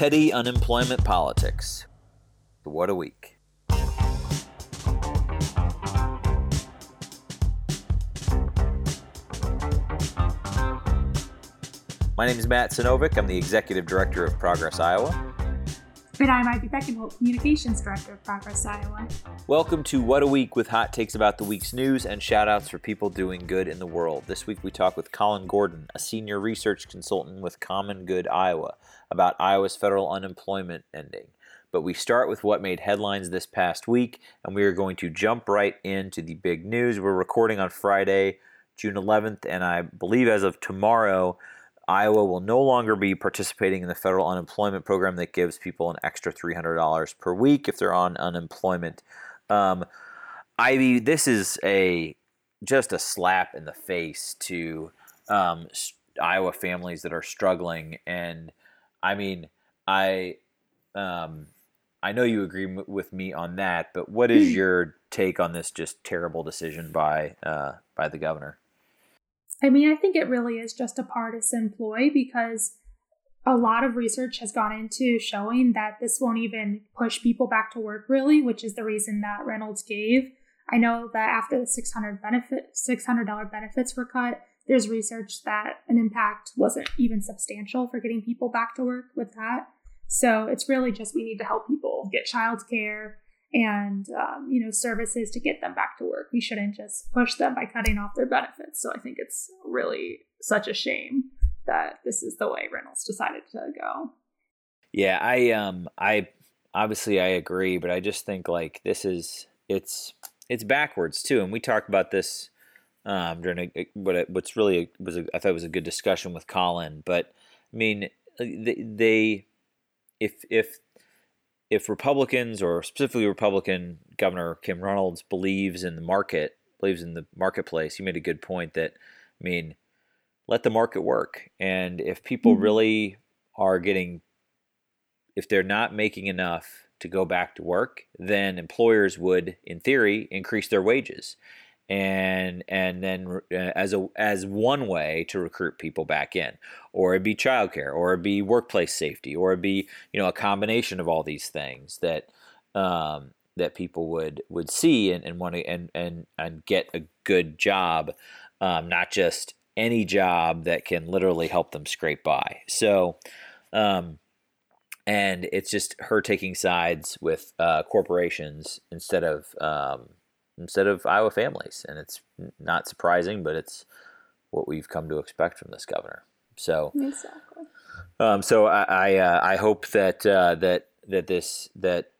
Petty unemployment politics. What a week. My name is Matt Sinovic. I'm the Executive Director of Progress Iowa. And I'm Ivy Beckenholt, Communications Director of Progress Iowa. Welcome to What a Week with hot takes about the week's news and shout outs for people doing good in the world. This week we talk with Colin Gordon, a senior research consultant with Common Good Iowa, about Iowa's federal unemployment ending. But we start with what made headlines this past week, and we are going to jump right into the big news. We're recording on Friday, June 11th, and I believe as of tomorrow, Iowa will no longer be participating in the federal unemployment program that gives people an extra $300 per week if they're on unemployment. Um, Ivy, this is a just a slap in the face to um, Iowa families that are struggling, and I mean, I um, I know you agree m- with me on that, but what is your take on this just terrible decision by uh, by the governor? I mean, I think it really is just a partisan ploy because a lot of research has gone into showing that this won't even push people back to work really, which is the reason that Reynolds gave. I know that after the 600 benefit $600 benefits were cut, there's research that an impact wasn't even substantial for getting people back to work with that. So it's really just we need to help people get childcare and um, you know services to get them back to work. We shouldn't just push them by cutting off their benefits. So I think it's really such a shame that this is the way Reynolds decided to go. Yeah, I um I obviously I agree, but I just think like this is it's it's backwards too, and we talked about this um, during a, what what's really was a, I thought it was a good discussion with Colin, but I mean they, they if if if Republicans or specifically Republican Governor Kim Reynolds believes in the market, believes in the marketplace, you made a good point that, I mean, let the market work. And if people mm-hmm. really are getting, if they're not making enough to go back to work, then employers would, in theory, increase their wages and and then uh, as a as one way to recruit people back in or it'd be childcare or it'd be workplace safety or it'd be you know a combination of all these things that um, that people would would see and, and want to and, and and get a good job um, not just any job that can literally help them scrape by. So um, and it's just her taking sides with uh, corporations instead of um, instead of Iowa families. And it's not surprising, but it's what we've come to expect from this governor. So, exactly. Um, so I I, uh, I hope that uh, that that this that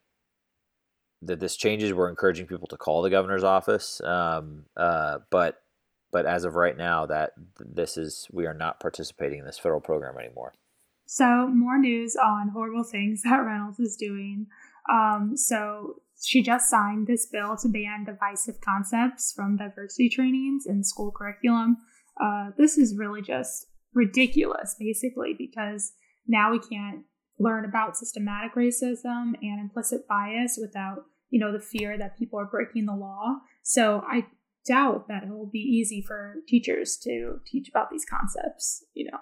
that this changes. We're encouraging people to call the governor's office, um, uh, but but as of right now, that this is we are not participating in this federal program anymore. So more news on horrible things that Reynolds is doing. Um, so she just signed this bill to ban divisive concepts from diversity trainings in school curriculum. Uh, this is really just ridiculous, basically, because now we can't learn about systematic racism and implicit bias without, you know, the fear that people are breaking the law. So I doubt that it will be easy for teachers to teach about these concepts. You know,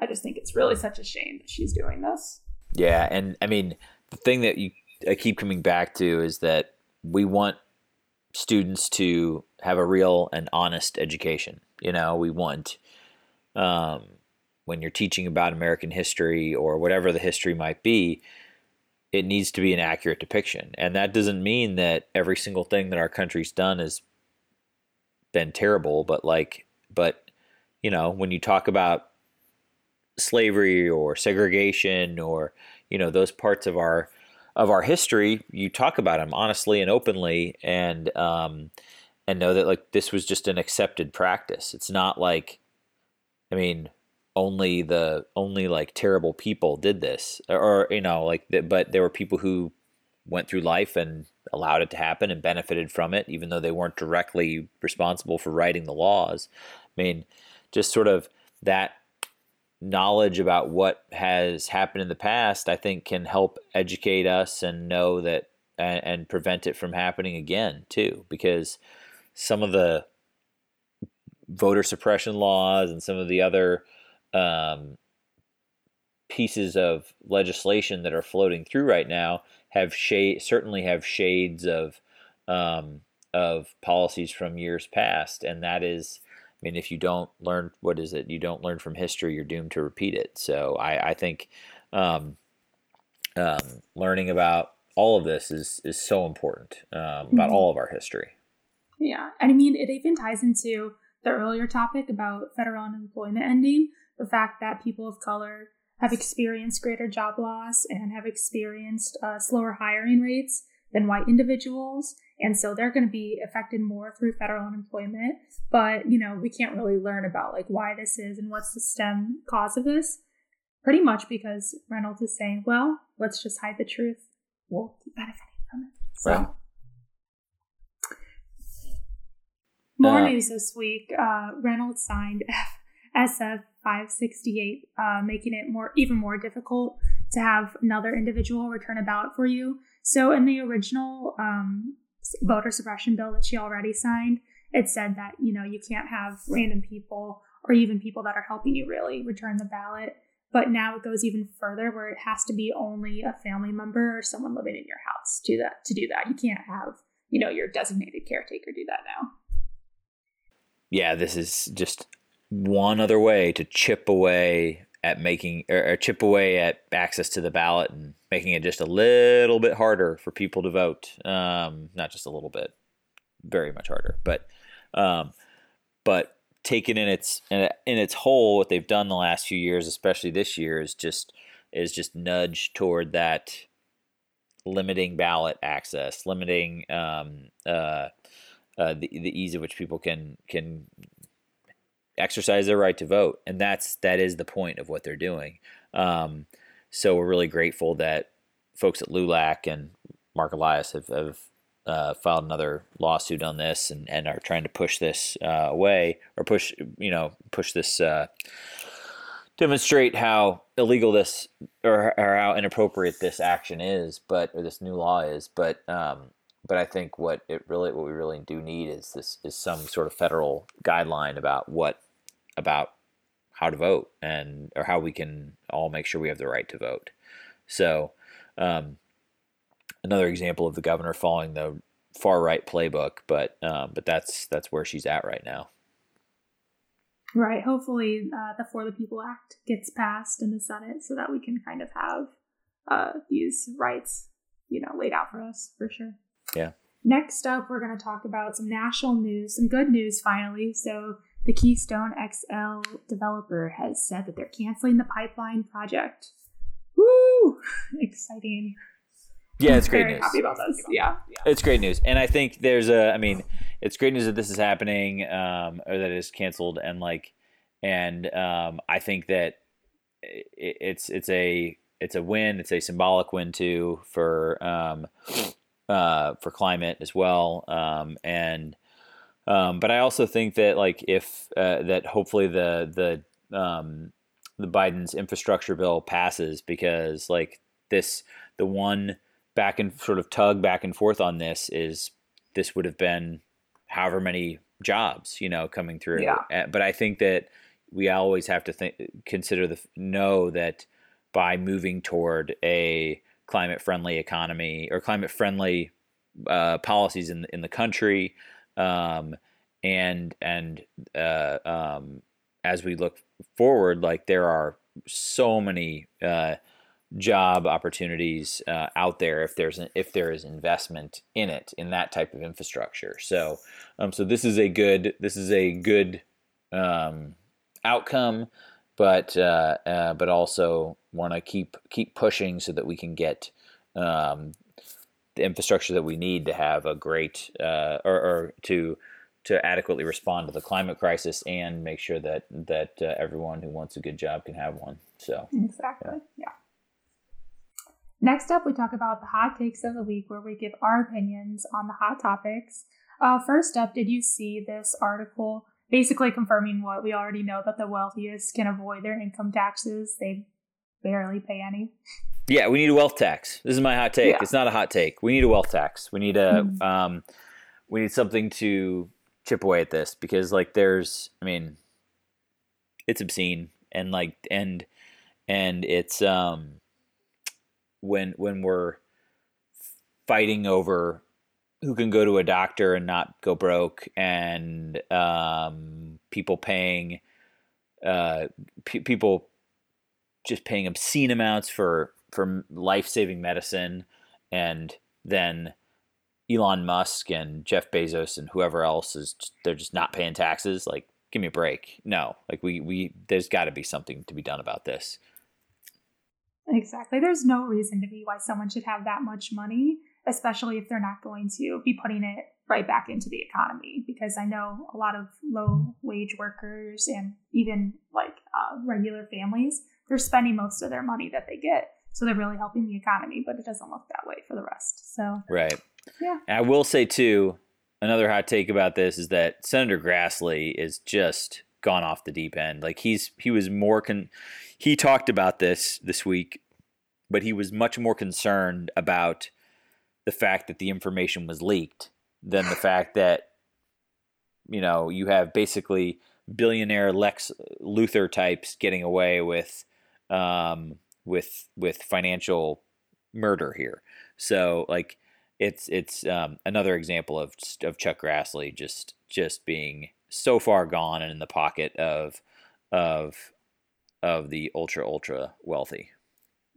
I just think it's really such a shame that she's doing this. Yeah, and I mean, the thing that you I keep coming back to is that we want students to have a real and honest education. You know, we want um, when you're teaching about American history or whatever the history might be, it needs to be an accurate depiction. And that doesn't mean that every single thing that our country's done has been terrible, but like, but you know, when you talk about slavery or segregation or you know those parts of our of our history, you talk about them honestly and openly, and um, and know that like this was just an accepted practice. It's not like, I mean, only the only like terrible people did this, or, or you know, like, but there were people who went through life and allowed it to happen and benefited from it, even though they weren't directly responsible for writing the laws. I mean, just sort of that knowledge about what has happened in the past, I think can help educate us and know that and, and prevent it from happening again too. Because some of the voter suppression laws and some of the other um, pieces of legislation that are floating through right now have shade certainly have shades of um, of policies from years past, and that is. I mean, if you don't learn, what is it? You don't learn from history, you're doomed to repeat it. So I, I think um, um, learning about all of this is is so important um, about mm-hmm. all of our history. Yeah, and I mean, it even ties into the earlier topic about federal unemployment ending. The fact that people of color have experienced greater job loss and have experienced uh, slower hiring rates than white individuals. And so they're going to be affected more through federal unemployment. But, you know, we can't really learn about like why this is and what's the stem cause of this. Pretty much because Reynolds is saying, well, let's just hide the truth. We'll keep benefiting from it. So. Right. More uh, news this week. Uh, Reynolds signed SF 568, uh, making it more even more difficult to have another individual return a ballot for you. So, in the original um, voter suppression bill that she already signed, it said that you know you can't have random people or even people that are helping you really return the ballot. But now it goes even further, where it has to be only a family member or someone living in your house to that to do that. You can't have you know your designated caretaker do that now. Yeah, this is just one other way to chip away at making or, or, chip away at access to the ballot and making it just a little bit harder for people to vote. Um, not just a little bit, very much harder. But um, but taken in its in its whole, what they've done the last few years, especially this year, is just is just nudge toward that limiting ballot access, limiting um, uh, uh, the the ease at which people can can exercise their right to vote, and that's that is the point of what they're doing. Um, so we're really grateful that folks at LULAC and Marc Elias have, have uh, filed another lawsuit on this and, and are trying to push this uh, away or push you know push this uh, demonstrate how illegal this or, or, how inappropriate this action is, but or this new law is. But um, but I think what it really what we really do need is this is some sort of federal guideline about what about how to vote and or how we can all make sure we have the right to vote. So, um, another example of the governor following the far right playbook, but um, but that's that's where she's at right now. Right. Hopefully, uh, the For the People Act gets passed in the Senate so that we can kind of have uh, these rights, you know, laid out for us for sure. Yeah. Next up, we're going to talk about some national news, some good news finally. So, the Keystone XL developer has said that they're canceling the pipeline project. Woo! Exciting. Yeah, it's great news. Happy about this. Yeah, yeah, it's great news, and I think there's a. I mean, it's great news that this is happening, um, or that it's canceled, and like, and um, I think that it, it's it's a it's a win. It's a symbolic win too for um, uh, for climate as well, um, and um, but I also think that like if uh, that hopefully the the um, the Biden's infrastructure bill passes because like this the one back and sort of tug back and forth on this is this would have been however many jobs you know coming through. Yeah. But I think that we always have to think consider the know that by moving toward a climate friendly economy or climate friendly uh, policies in in the country um, and and uh, um, as we look forward, like there are so many uh, job opportunities uh, out there if there's an, if there is investment in it in that type of infrastructure. So um, so this is a good this is a good um, outcome, but uh, uh, but also want to keep keep pushing so that we can get um, the infrastructure that we need to have a great uh, or, or, to to adequately respond to the climate crisis and make sure that that uh, everyone who wants a good job can have one. So exactly, yeah. yeah. Next up, we talk about the hot takes of the week, where we give our opinions on the hot topics. Uh, first up, did you see this article basically confirming what we already know that the wealthiest can avoid their income taxes? They barely pay any. Yeah, we need a wealth tax. This is my hot take. Yeah. It's not a hot take. We need a wealth tax. We need a mm-hmm. um, we need something to chip away at this because like there's I mean it's obscene and like and and it's um when when we're fighting over who can go to a doctor and not go broke, and um, people paying uh, p- people just paying obscene amounts for for life saving medicine, and then Elon Musk and Jeff Bezos and whoever else is just, they're just not paying taxes. Like, give me a break. No, like we we there's got to be something to be done about this. Exactly. There's no reason to be why someone should have that much money especially if they're not going to be putting it right back into the economy. Because I know a lot of low wage workers and even like uh, regular families, they're spending most of their money that they get. So they're really helping the economy, but it doesn't look that way for the rest. So, right. Yeah. And I will say, too, another hot take about this is that Senator Grassley is just gone off the deep end. Like he's he was more con he talked about this this week, but he was much more concerned about the fact that the information was leaked than the fact that you know you have basically billionaire Lex Luthor types getting away with um, with with financial murder here. So like it's it's um, another example of of Chuck Grassley just just being so far gone and in the pocket of of of the ultra ultra wealthy.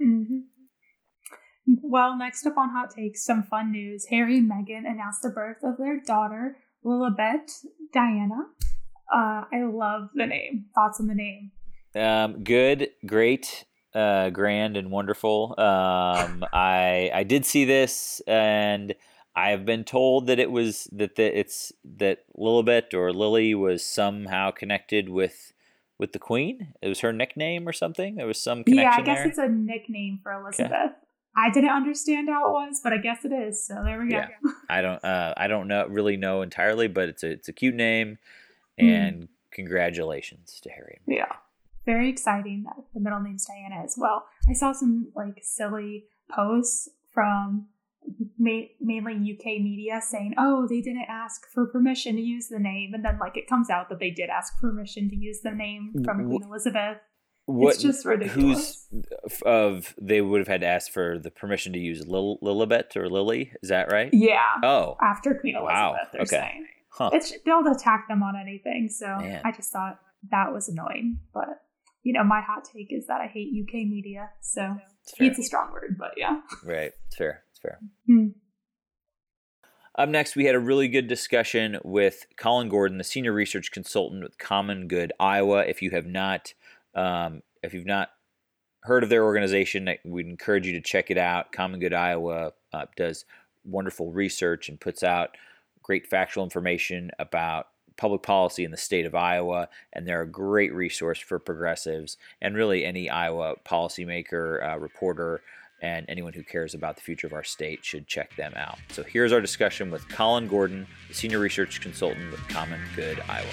Mm-hmm. Well, next up on Hot Takes, some fun news. Harry and Meghan announced the birth of their daughter, Lilibet Diana. Uh, I love the name. Thoughts on the name? Um, good, great, uh, grand, and wonderful. Um, I I did see this, and I have been told that it was that the, it's that Lilibet or Lily was somehow connected with with the Queen. It was her nickname or something. There was some connection. Yeah, I guess there. it's a nickname for Elizabeth. Okay. I didn't understand how it was, but I guess it is. So there we go. Yeah. I don't uh, I don't know really know entirely, but it's a it's a cute name hmm. and mm. congratulations to Harry. Yeah. Very exciting that the middle name's Diana as well. I saw some like silly posts from ma- mainly UK media saying, "Oh, they didn't ask for permission to use the name," and then like it comes out that they did ask permission to use the name from Queen Elizabeth. What, it's just ridiculous. Who's of they would have had to ask for the permission to use Lil, Lilibet or Lily? Is that right? Yeah. Oh, after Queen Elizabeth, wow. they're okay. saying. Huh. It's they'll attack them on anything. So Man. I just thought that was annoying. But you know, my hot take is that I hate UK media. So it's a strong word, but yeah. Right. It's fair. It's fair. Hmm. Up next, we had a really good discussion with Colin Gordon, the senior research consultant with Common Good Iowa. If you have not um, if you've not heard of their organization, we'd encourage you to check it out. Common Good Iowa uh, does wonderful research and puts out great factual information about public policy in the state of Iowa, and they're a great resource for progressives and really any Iowa policymaker, uh, reporter, and anyone who cares about the future of our state should check them out. So here's our discussion with Colin Gordon, the senior research consultant with Common Good Iowa.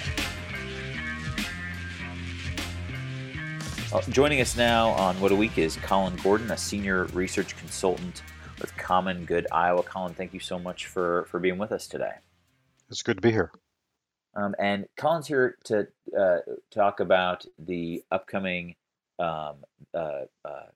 Uh, joining us now on What a Week is Colin Gordon, a senior research consultant with Common Good Iowa. Colin, thank you so much for, for being with us today. It's good to be here. Um, and Colin's here to uh, talk about the upcoming um, uh, uh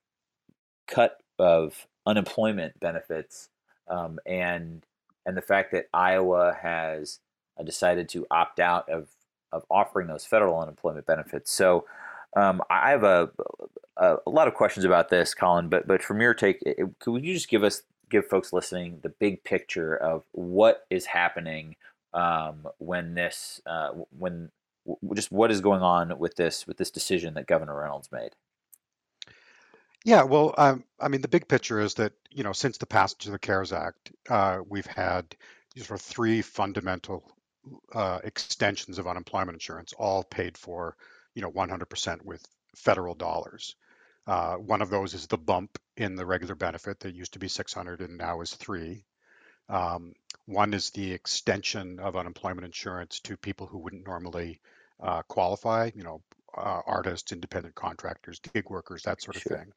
cut of unemployment benefits um, and and the fact that Iowa has uh, decided to opt out of of offering those federal unemployment benefits. So um, I have a, a, a lot of questions about this, Colin. But but from your take, could you just give us give folks listening the big picture of what is happening um, when this uh, when just what is going on with this with this decision that Governor Reynolds made? Yeah, well, um, I mean, the big picture is that you know since the passage of the CARES Act, uh, we've had sort of three fundamental uh, extensions of unemployment insurance, all paid for you know 100% with federal dollars. Uh, one of those is the bump in the regular benefit that used to be 600 and now is three. Um, one is the extension of unemployment insurance to people who wouldn't normally uh, qualify, you know, uh, artists, independent contractors, gig workers, that sort of sure. thing.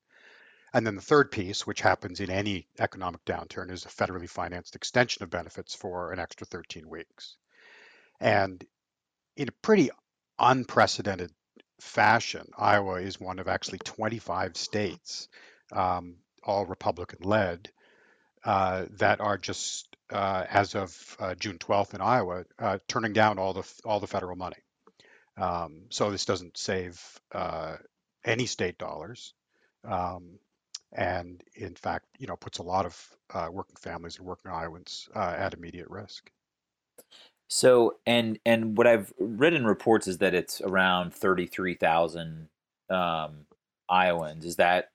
And then the third piece, which happens in any economic downturn, is a federally financed extension of benefits for an extra 13 weeks. And in a pretty unprecedented fashion, Iowa is one of actually 25 states, um, all Republican led, uh, that are just uh, as of uh, June 12th in Iowa, uh, turning down all the all the federal money. Um, so this doesn't save uh, any state dollars, um, and in fact, you know, puts a lot of working families and working Iowans at immediate risk. So and and what I've read in reports is that it's around thirty three thousand um, Iowans. Is that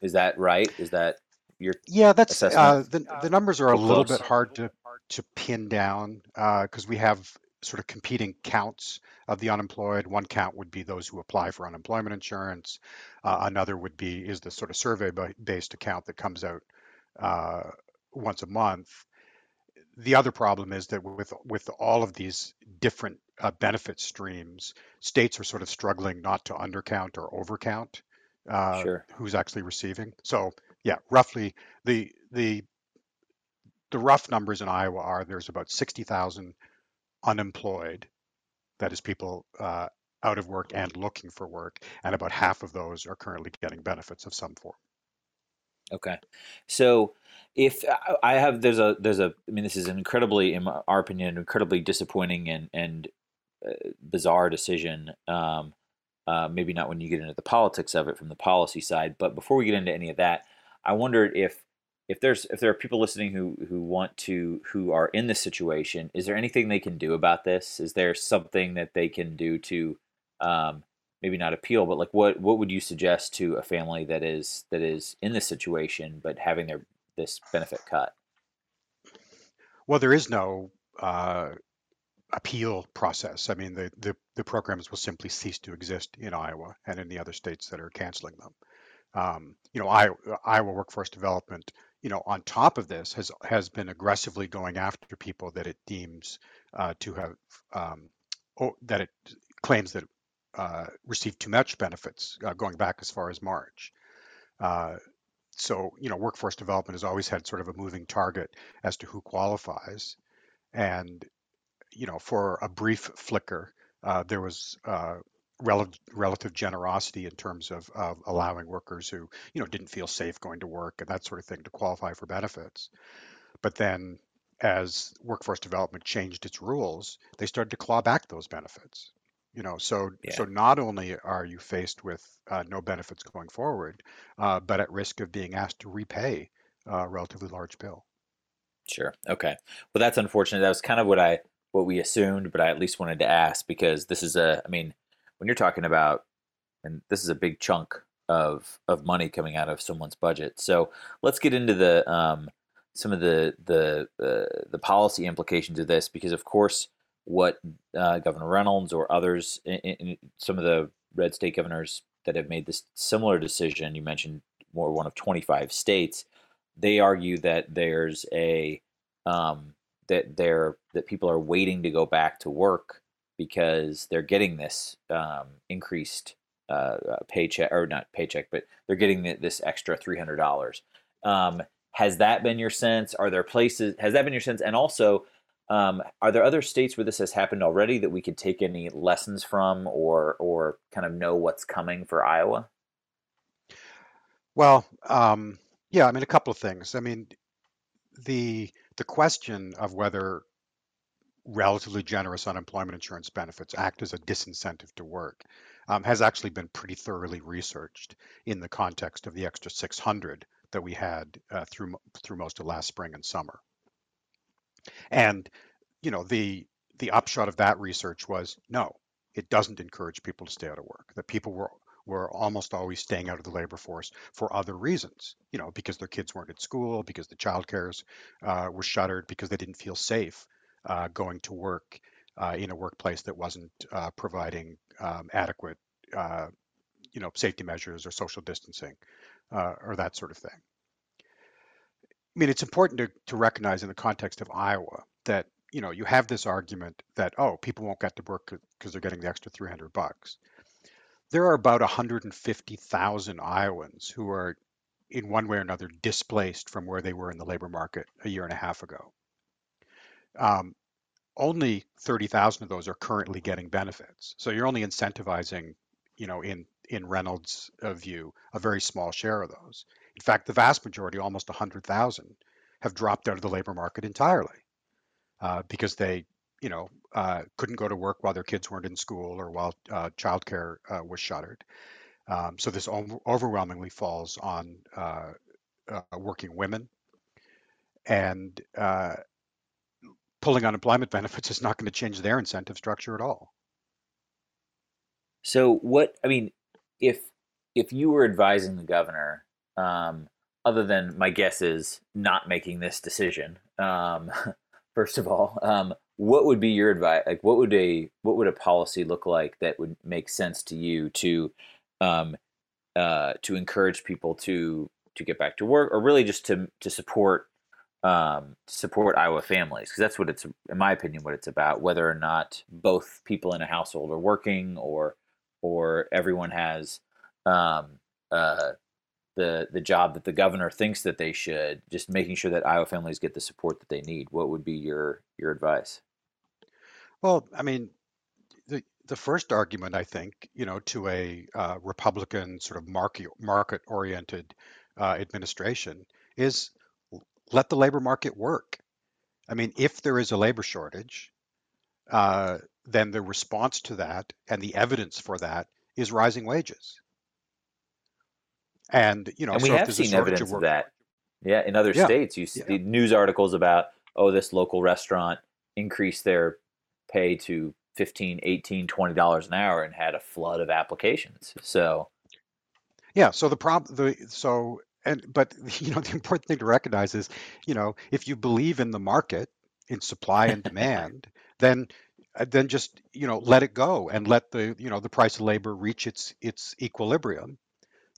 is that right? Is that your yeah? That's uh, the the numbers are a little bit hard to to pin down because uh, we have sort of competing counts of the unemployed. One count would be those who apply for unemployment insurance. Uh, another would be is the sort of survey based account that comes out uh, once a month the other problem is that with with all of these different uh, benefit streams, states are sort of struggling not to undercount or overcount uh, sure. who's actually receiving. So yeah, roughly the the the rough numbers in Iowa are there's about sixty thousand unemployed, that is people uh, out of work and looking for work, and about half of those are currently getting benefits of some form. Okay, so if uh, I have there's a there's a I mean this is an incredibly in our opinion an incredibly disappointing and and uh, bizarre decision. Um, uh, maybe not when you get into the politics of it from the policy side, but before we get into any of that, I wondered if if there's if there are people listening who who want to who are in this situation, is there anything they can do about this? Is there something that they can do to um, maybe not appeal, but like what what would you suggest to a family that is that is in this situation but having their this benefit cut? Well, there is no uh, appeal process. I mean, the, the, the programs will simply cease to exist in Iowa and in the other states that are canceling them. Um, you know, Iowa, Iowa Workforce Development, you know, on top of this, has has been aggressively going after people that it deems uh, to have um, oh, that it claims that uh, received too much benefits uh, going back as far as March. Uh, so you know workforce development has always had sort of a moving target as to who qualifies and you know for a brief flicker uh, there was uh, relative relative generosity in terms of, of allowing workers who you know didn't feel safe going to work and that sort of thing to qualify for benefits. But then as workforce development changed its rules they started to claw back those benefits you know? So yeah. so not only are you faced with uh, no benefits going forward uh, but at risk of being asked to repay a relatively large bill. Sure. Okay. Well that's unfortunate. That was kind of what i what we assumed but i at least wanted to ask because this is a i mean when you're talking about and this is a big chunk of of money coming out of someone's budget. So let's get into the um some of the the uh, the policy implications of this because of course what uh, Governor Reynolds or others, in, in some of the red state governors that have made this similar decision, you mentioned more one of 25 states, they argue that there's a um, that they're that people are waiting to go back to work because they're getting this um, increased uh, uh paycheck or not paycheck, but they're getting this extra three hundred dollars. Um, has that been your sense? Are there places? Has that been your sense? And also, um, are there other states where this has happened already that we could take any lessons from, or or kind of know what's coming for Iowa? Well, um, yeah, I mean a couple of things. I mean, the the question of whether relatively generous unemployment insurance benefits act as a disincentive to work um, has actually been pretty thoroughly researched in the context of the extra 600 that we had uh, through through most of last spring and summer. And you know the the upshot of that research was no, it doesn't encourage people to stay out of work. That people were were almost always staying out of the labor force for other reasons, you know, because their kids weren't at school, because the childcares uh, were shuttered, because they didn't feel safe uh, going to work uh, in a workplace that wasn't uh, providing um, adequate, uh, you know, safety measures or social distancing uh, or that sort of thing. I mean, it's important to, to recognize in the context of Iowa that you know you have this argument that oh people won't get to work because they're getting the extra 300 bucks. There are about 150,000 Iowans who are in one way or another displaced from where they were in the labor market a year and a half ago. Um, only 30,000 of those are currently getting benefits. So you're only incentivizing, you know, in in Reynolds' uh, view, a very small share of those. In fact, the vast majority, almost 100,000, have dropped out of the labor market entirely uh, because they, you know, uh, couldn't go to work while their kids weren't in school or while uh, childcare uh, was shuttered. Um, so this overwhelmingly falls on uh, working women, and pulling unemployment benefits is not going to change their incentive structure at all. So what I mean, if if you were advising the governor, um, other than my guess is not making this decision, um, first of all, um, what would be your advice? Like, what would a what would a policy look like that would make sense to you to um, uh, to encourage people to to get back to work, or really just to to support um, support Iowa families because that's what it's, in my opinion, what it's about. Whether or not both people in a household are working, or or everyone has um, uh, the the job that the governor thinks that they should, just making sure that Iowa families get the support that they need. What would be your your advice? Well, I mean, the the first argument, I think, you know, to a uh, Republican sort of market market oriented uh, administration is let the labor market work. I mean, if there is a labor shortage, uh, then the response to that and the evidence for that is rising wages. And you know, and we so have seen evidence of, of, that. Yeah, in other yeah. states, you see yeah. news articles about oh, this local restaurant increased their pay to 15 18 20 dollars an hour and had a flood of applications so yeah so the problem the so and but you know the important thing to recognize is you know if you believe in the market in supply and demand then uh, then just you know let it go and let the you know the price of labor reach its its equilibrium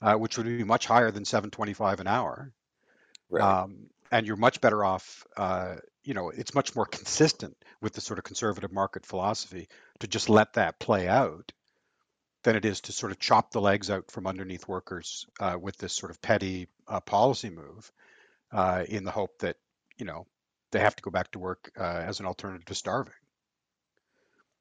uh, which would be much higher than 725 an hour right. um, and you're much better off uh, you know it's much more consistent with the sort of conservative market philosophy to just let that play out than it is to sort of chop the legs out from underneath workers uh, with this sort of petty uh, policy move uh, in the hope that you know they have to go back to work uh, as an alternative to starving.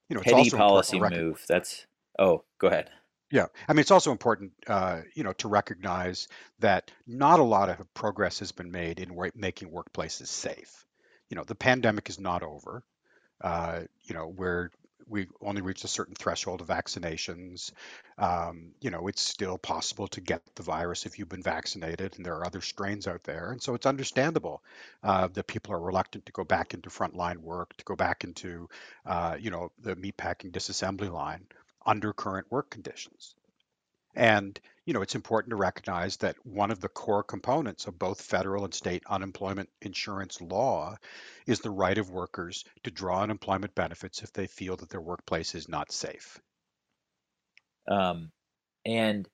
You know, petty policy move. That's oh, go ahead. Yeah, I mean it's also important, uh, you know, to recognize that not a lot of progress has been made in making workplaces safe. You know, the pandemic is not over. Uh, you know, we're we only reached a certain threshold of vaccinations. Um, you know, it's still possible to get the virus if you've been vaccinated, and there are other strains out there. And so it's understandable uh, that people are reluctant to go back into frontline work, to go back into, uh, you know, the meatpacking disassembly line under current work conditions. And you know, it's important to recognize that one of the core components of both federal and state unemployment insurance law is the right of workers to draw unemployment benefits if they feel that their workplace is not safe. Um, and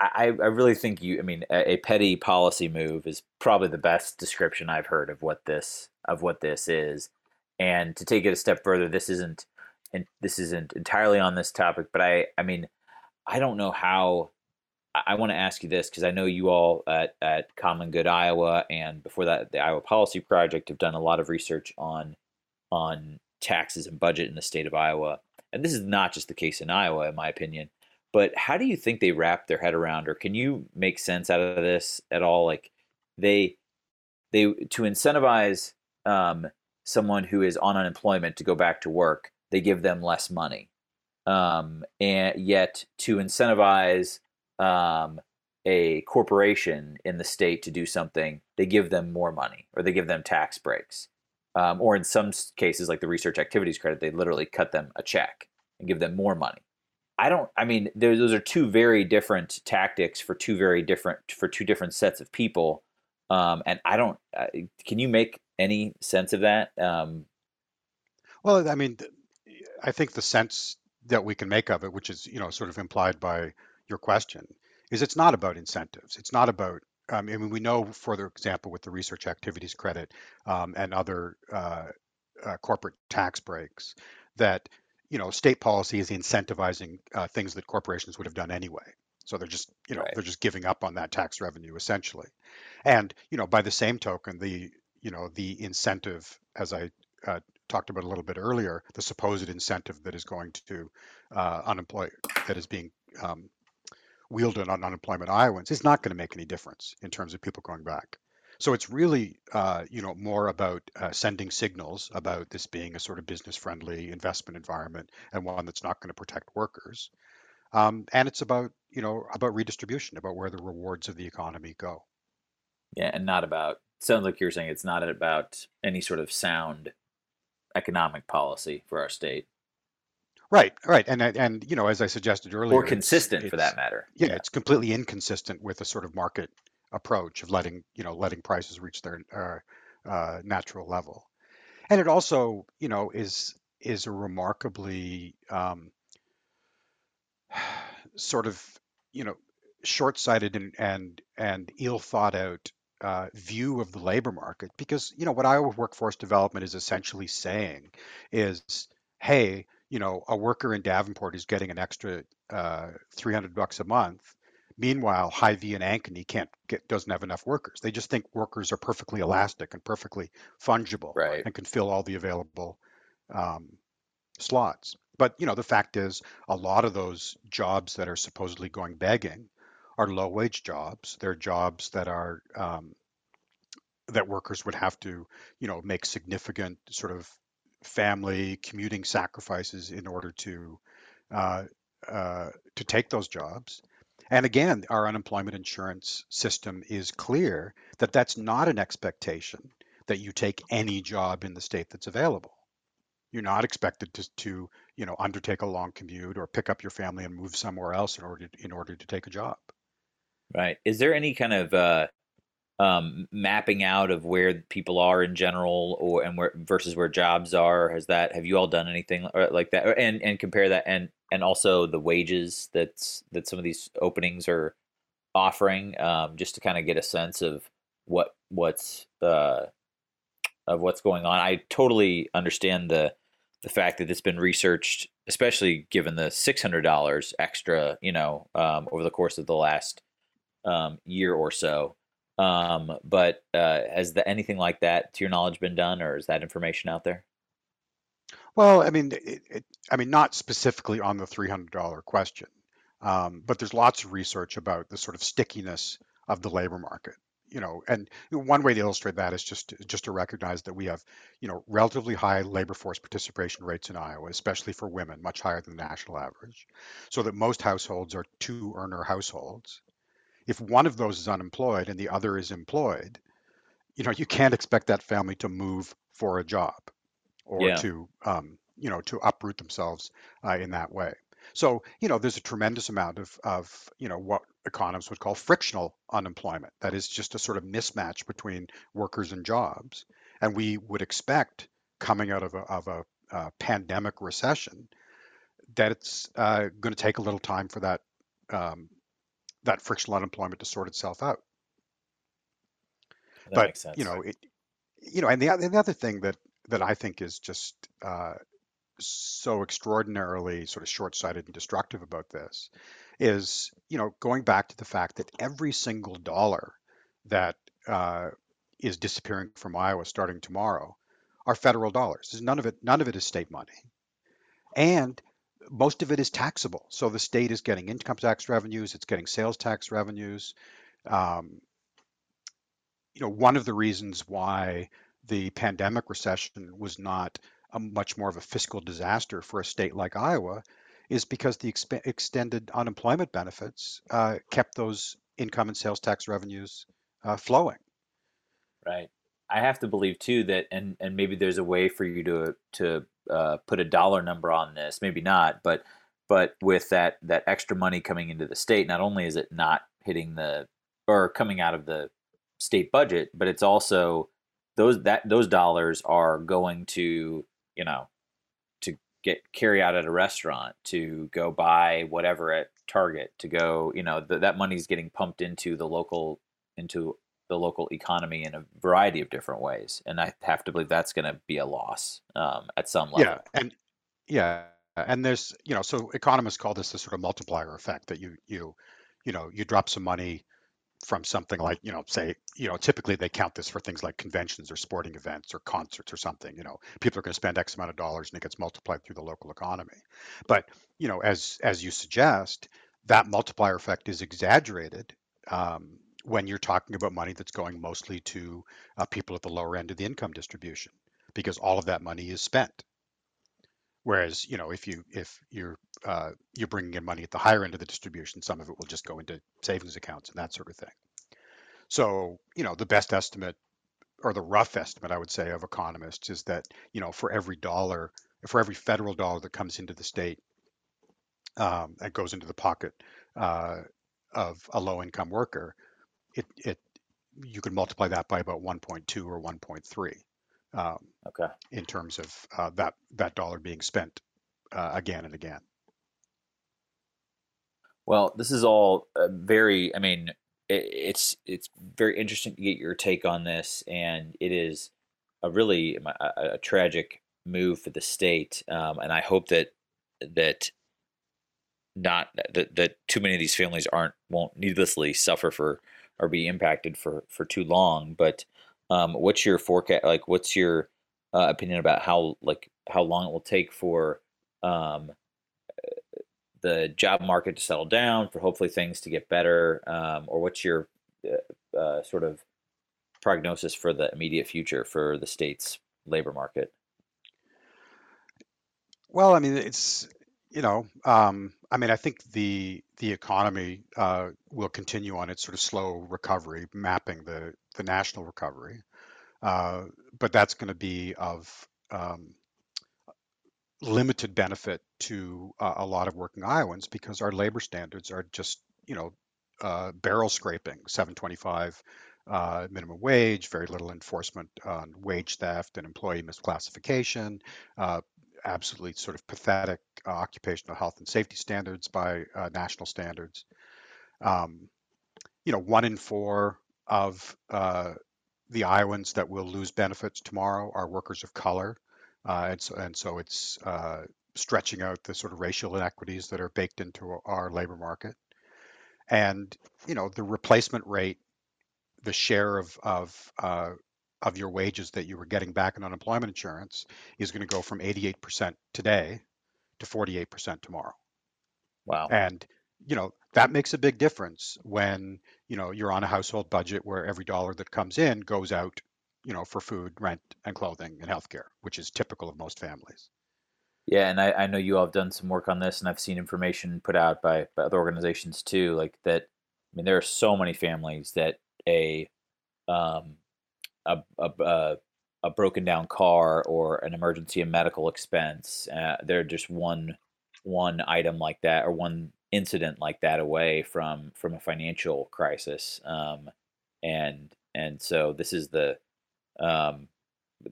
I, I really think you, I mean, a, a petty policy move is probably the best description I've heard of what this of what this is. And to take it a step further, this isn't and this isn't entirely on this topic, but I, I mean, I don't know how. I want to ask you this because I know you all at, at Common Good Iowa and before that the Iowa Policy Project have done a lot of research on on taxes and budget in the state of Iowa. And this is not just the case in Iowa, in my opinion. But how do you think they wrap their head around, or can you make sense out of this at all? Like they they to incentivize um, someone who is on unemployment to go back to work, they give them less money um, and yet to incentivize um, a corporation in the state to do something, they give them more money or they give them tax breaks. Um, or in some cases, like the research activities credit, they literally cut them a check and give them more money. I don't. I mean, those are two very different tactics for two very different for two different sets of people. Um, and I don't. Uh, can you make any sense of that? Um, well, I mean, I think the sense that we can make of it, which is you know sort of implied by your question, is it's not about incentives. It's not about um, I mean, we know, for the example, with the research activities credit um, and other uh, uh, corporate tax breaks, that you know state policy is incentivizing uh, things that corporations would have done anyway. So they're just you know right. they're just giving up on that tax revenue essentially, and you know by the same token, the you know the incentive, as I uh, talked about a little bit earlier, the supposed incentive that is going to uh, unemploy that is being um, wielded on unemployment Iowans is not going to make any difference in terms of people going back. So it's really, uh, you know, more about uh, sending signals about this being a sort of business-friendly investment environment and one that's not going to protect workers. Um, and it's about, you know, about redistribution, about where the rewards of the economy go. Yeah, and not about. Sounds like you're saying it's not about any sort of sound economic policy for our state. Right, right, and and you know, as I suggested earlier, or consistent for that matter. Yeah, yeah, it's completely inconsistent with a sort of market approach of letting you know letting prices reach their uh, uh, natural level, and it also you know is is a remarkably um, sort of you know short-sighted and and and ill thought out uh, view of the labor market. Because you know what Iowa workforce development is essentially saying is hey you know a worker in Davenport is getting an extra uh, 300 bucks a month meanwhile Hy-Vee and Ankeny can't get doesn't have enough workers they just think workers are perfectly elastic and perfectly fungible right. and can fill all the available um, slots but you know the fact is a lot of those jobs that are supposedly going begging are low wage jobs. They're jobs that are um, that workers would have to, you know, make significant sort of family commuting sacrifices in order to uh, uh, to take those jobs. And again, our unemployment insurance system is clear that that's not an expectation that you take any job in the state that's available. You're not expected to, to you know undertake a long commute or pick up your family and move somewhere else in order to, in order to take a job. Right. Is there any kind of uh, um, mapping out of where people are in general, or and where versus where jobs are? Has that have you all done anything like that, and and compare that, and and also the wages that's that some of these openings are offering, um, just to kind of get a sense of what what's uh, of what's going on. I totally understand the the fact that it's been researched, especially given the six hundred dollars extra, you know, um, over the course of the last um, year or so. Um, but uh, has the, anything like that, to your knowledge, been done, or is that information out there? Well, I mean, it, it, I mean, not specifically on the three hundred dollar question, um, but there's lots of research about the sort of stickiness of the labor market. You know, and one way to illustrate that is just just to recognize that we have, you know, relatively high labor force participation rates in Iowa, especially for women, much higher than the national average. So that most households are two earner households, if one of those is unemployed and the other is employed, you know, you can't expect that family to move for a job or yeah. to, um, you know, to uproot themselves uh, in that way. So, you know, there's a tremendous amount of, of, you know, what economists would call frictional unemployment. That is just a sort of mismatch between workers and jobs. And we would expect coming out of a, of a uh, pandemic recession that it's uh, going to take a little time for that um, that frictional unemployment to sort itself out. That but makes sense. you know, it, you know, and the, and the other thing that that I think is just uh, so extraordinarily sort of short-sighted and destructive about this is, you know, going back to the fact that every single dollar that uh, is disappearing from Iowa starting tomorrow are federal dollars. None of it, none of it is state money, and most of it is taxable. So the state is getting income tax revenues, it's getting sales tax revenues. Um, you know, one of the reasons why the pandemic recession was not a much more of a fiscal disaster for a state like Iowa is because the exp- extended unemployment benefits uh, kept those income and sales tax revenues uh, flowing. Right. I have to believe too that, and and maybe there's a way for you to to uh, put a dollar number on this, maybe not, but but with that that extra money coming into the state, not only is it not hitting the or coming out of the state budget, but it's also those that those dollars are going to you know to get carry out at a restaurant, to go buy whatever at Target, to go you know th- that money's getting pumped into the local into the local economy in a variety of different ways. And I have to believe that's going to be a loss um, at some level. Yeah, and yeah, and there's you know, so economists call this the sort of multiplier effect that you you you know you drop some money from something like you know say you know typically they count this for things like conventions or sporting events or concerts or something you know people are going to spend x amount of dollars and it gets multiplied through the local economy but you know as as you suggest that multiplier effect is exaggerated um, when you're talking about money that's going mostly to uh, people at the lower end of the income distribution, because all of that money is spent. Whereas, you know, if you if you're uh, you're bringing in money at the higher end of the distribution, some of it will just go into savings accounts and that sort of thing. So, you know, the best estimate or the rough estimate, I would say, of economists is that, you know, for every dollar, for every federal dollar that comes into the state, um, that goes into the pocket uh, of a low income worker, it, it you could multiply that by about 1.2 or 1.3 um, Okay. in terms of uh, that that dollar being spent uh, again and again. Well, this is all uh, very. I mean, it, it's it's very interesting to get your take on this, and it is a really a, a tragic move for the state. Um, and I hope that that not that, that too many of these families aren't won't needlessly suffer for or be impacted for for too long. But um, what's your forecast? Like, what's your uh, opinion about how like how long it will take for um, the job market to settle down, for hopefully things to get better, um, or what's your uh, uh, sort of prognosis for the immediate future for the state's labor market? Well, I mean, it's you know, um, I mean, I think the the economy uh, will continue on its sort of slow recovery, mapping the the national recovery, uh, but that's going to be of um, limited benefit to uh, a lot of working Iowans because our labor standards are just you know uh, barrel scraping, 725 uh, minimum wage, very little enforcement on wage theft and employee misclassification, uh, absolutely sort of pathetic uh, occupational health and safety standards by uh, national standards. Um, you know, one in four of uh, the Iowans that will lose benefits tomorrow are workers of color, uh, and so and so it's uh, stretching out the sort of racial inequities that are baked into our labor market. And you know, the replacement rate, the share of of of your wages that you were getting back in unemployment insurance is going to go from 88% today to 48% tomorrow. Wow. And you know, that makes a big difference when, you know, you're on a household budget where every dollar that comes in goes out, you know, for food, rent, and clothing and healthcare, which is typical of most families. Yeah, and I, I know you all have done some work on this, and I've seen information put out by, by other organizations too. Like that, I mean, there are so many families that a um, a, a, a broken down car or an emergency and medical expense. Uh, they're just one one item like that or one incident like that away from from a financial crisis. Um, and and so this is the um,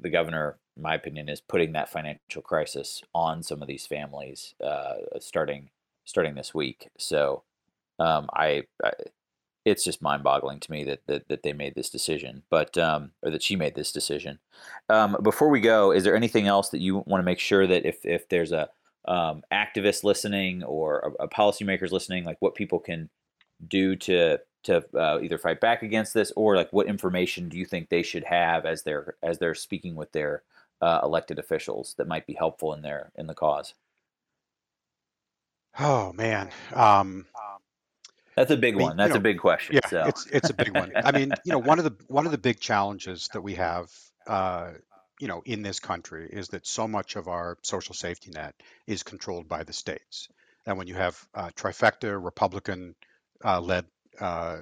the governor, in my opinion, is putting that financial crisis on some of these families uh, starting starting this week. So um, I it's just mind-boggling to me that, that that they made this decision, but um, or that she made this decision. Um, before we go, is there anything else that you want to make sure that if if there's a um, activist listening or a, a policymakers listening, like what people can do to to uh, either fight back against this, or like what information do you think they should have as they're as they're speaking with their uh, elected officials that might be helpful in their in the cause? Oh man, um, that's a big I mean, one. That's you know, a big question. yeah, So it's it's a big one. I mean, you know, one of the one of the big challenges that we have, uh, you know, in this country is that so much of our social safety net is controlled by the states. And when you have uh, trifecta Republican uh, led uh,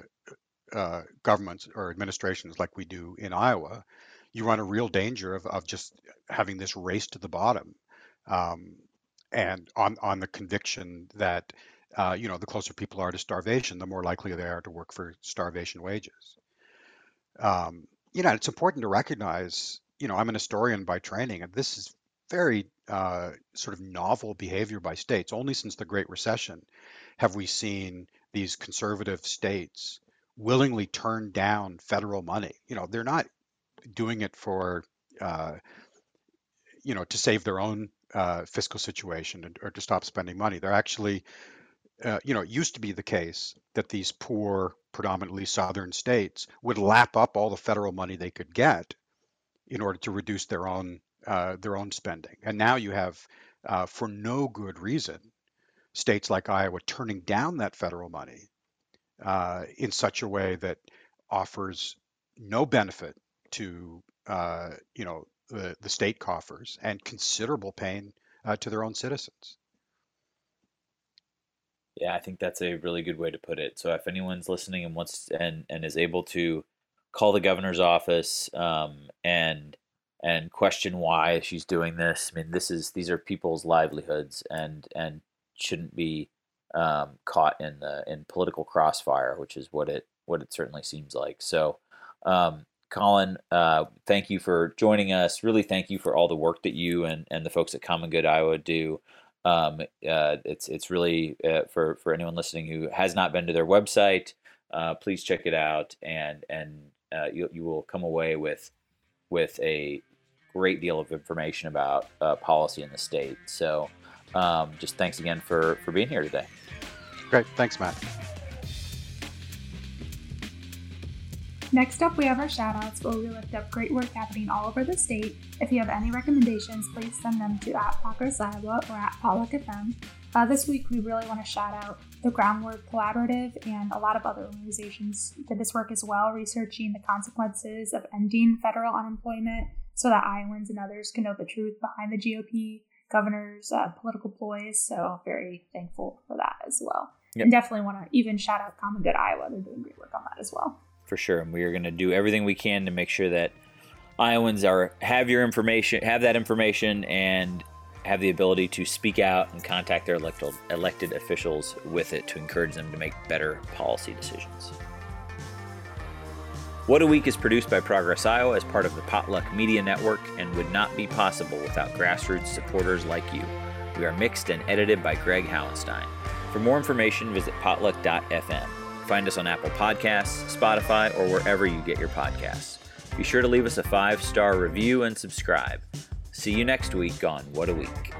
uh, governments or administrations like we do in Iowa, you run a real danger of, of just having this race to the bottom. Um, and on, on the conviction that uh, you know, the closer people are to starvation, the more likely they are to work for starvation wages. Um, you know, it's important to recognize, you know, I'm an historian by training, and this is very uh, sort of novel behavior by states. Only since the Great Recession have we seen these conservative states willingly turn down federal money. You know, they're not doing it for, uh, you know, to save their own uh, fiscal situation or to stop spending money. They're actually uh, you know, it used to be the case that these poor, predominantly southern states would lap up all the federal money they could get in order to reduce their own uh, their own spending. And now you have, uh, for no good reason, states like Iowa turning down that federal money uh, in such a way that offers no benefit to uh, you know the, the state coffers and considerable pain to their own citizens. Yeah, I think that's a really good way to put it. So if anyone's listening and wants and and is able to call the governor's office um, and and question why she's doing this. I mean, this is these are people's livelihoods and and shouldn't be um, caught in the in political crossfire, which is what it what it certainly seems like. So, um, Colin, uh, thank you for joining us. Really, thank you for all the work that you and and the folks at Common Good Iowa do. Um, uh, it's it's really uh, for for anyone listening who has not been to their website. Uh, please check it out, and and uh, you you will come away with with a great deal of information about uh, policy in the state. So, um, just thanks again for for being here today. Great, thanks, Matt. Next up, we have our shoutouts where we lift up great work happening all over the state. If you have any recommendations, please send them to at Progress Iowa or at Potluck FM. Uh, this week, we really want to shout out the Groundwork Collaborative and a lot of other organizations did this work as well, researching the consequences of ending federal unemployment so that Iowans and others can know the truth behind the GOP governor's uh, political ploys. So, very thankful for that as well. Yep. And definitely want to even shout out Common Good Iowa. They're doing great work on that as well for sure. And we are going to do everything we can to make sure that Iowans are have your information, have that information, and have the ability to speak out and contact their elected elected officials with it to encourage them to make better policy decisions. What a Week is produced by Progress Iowa as part of the Potluck Media Network and would not be possible without grassroots supporters like you. We are mixed and edited by Greg Howenstein. For more information, visit potluck.fm. Find us on Apple Podcasts, Spotify, or wherever you get your podcasts. Be sure to leave us a five star review and subscribe. See you next week on What a Week.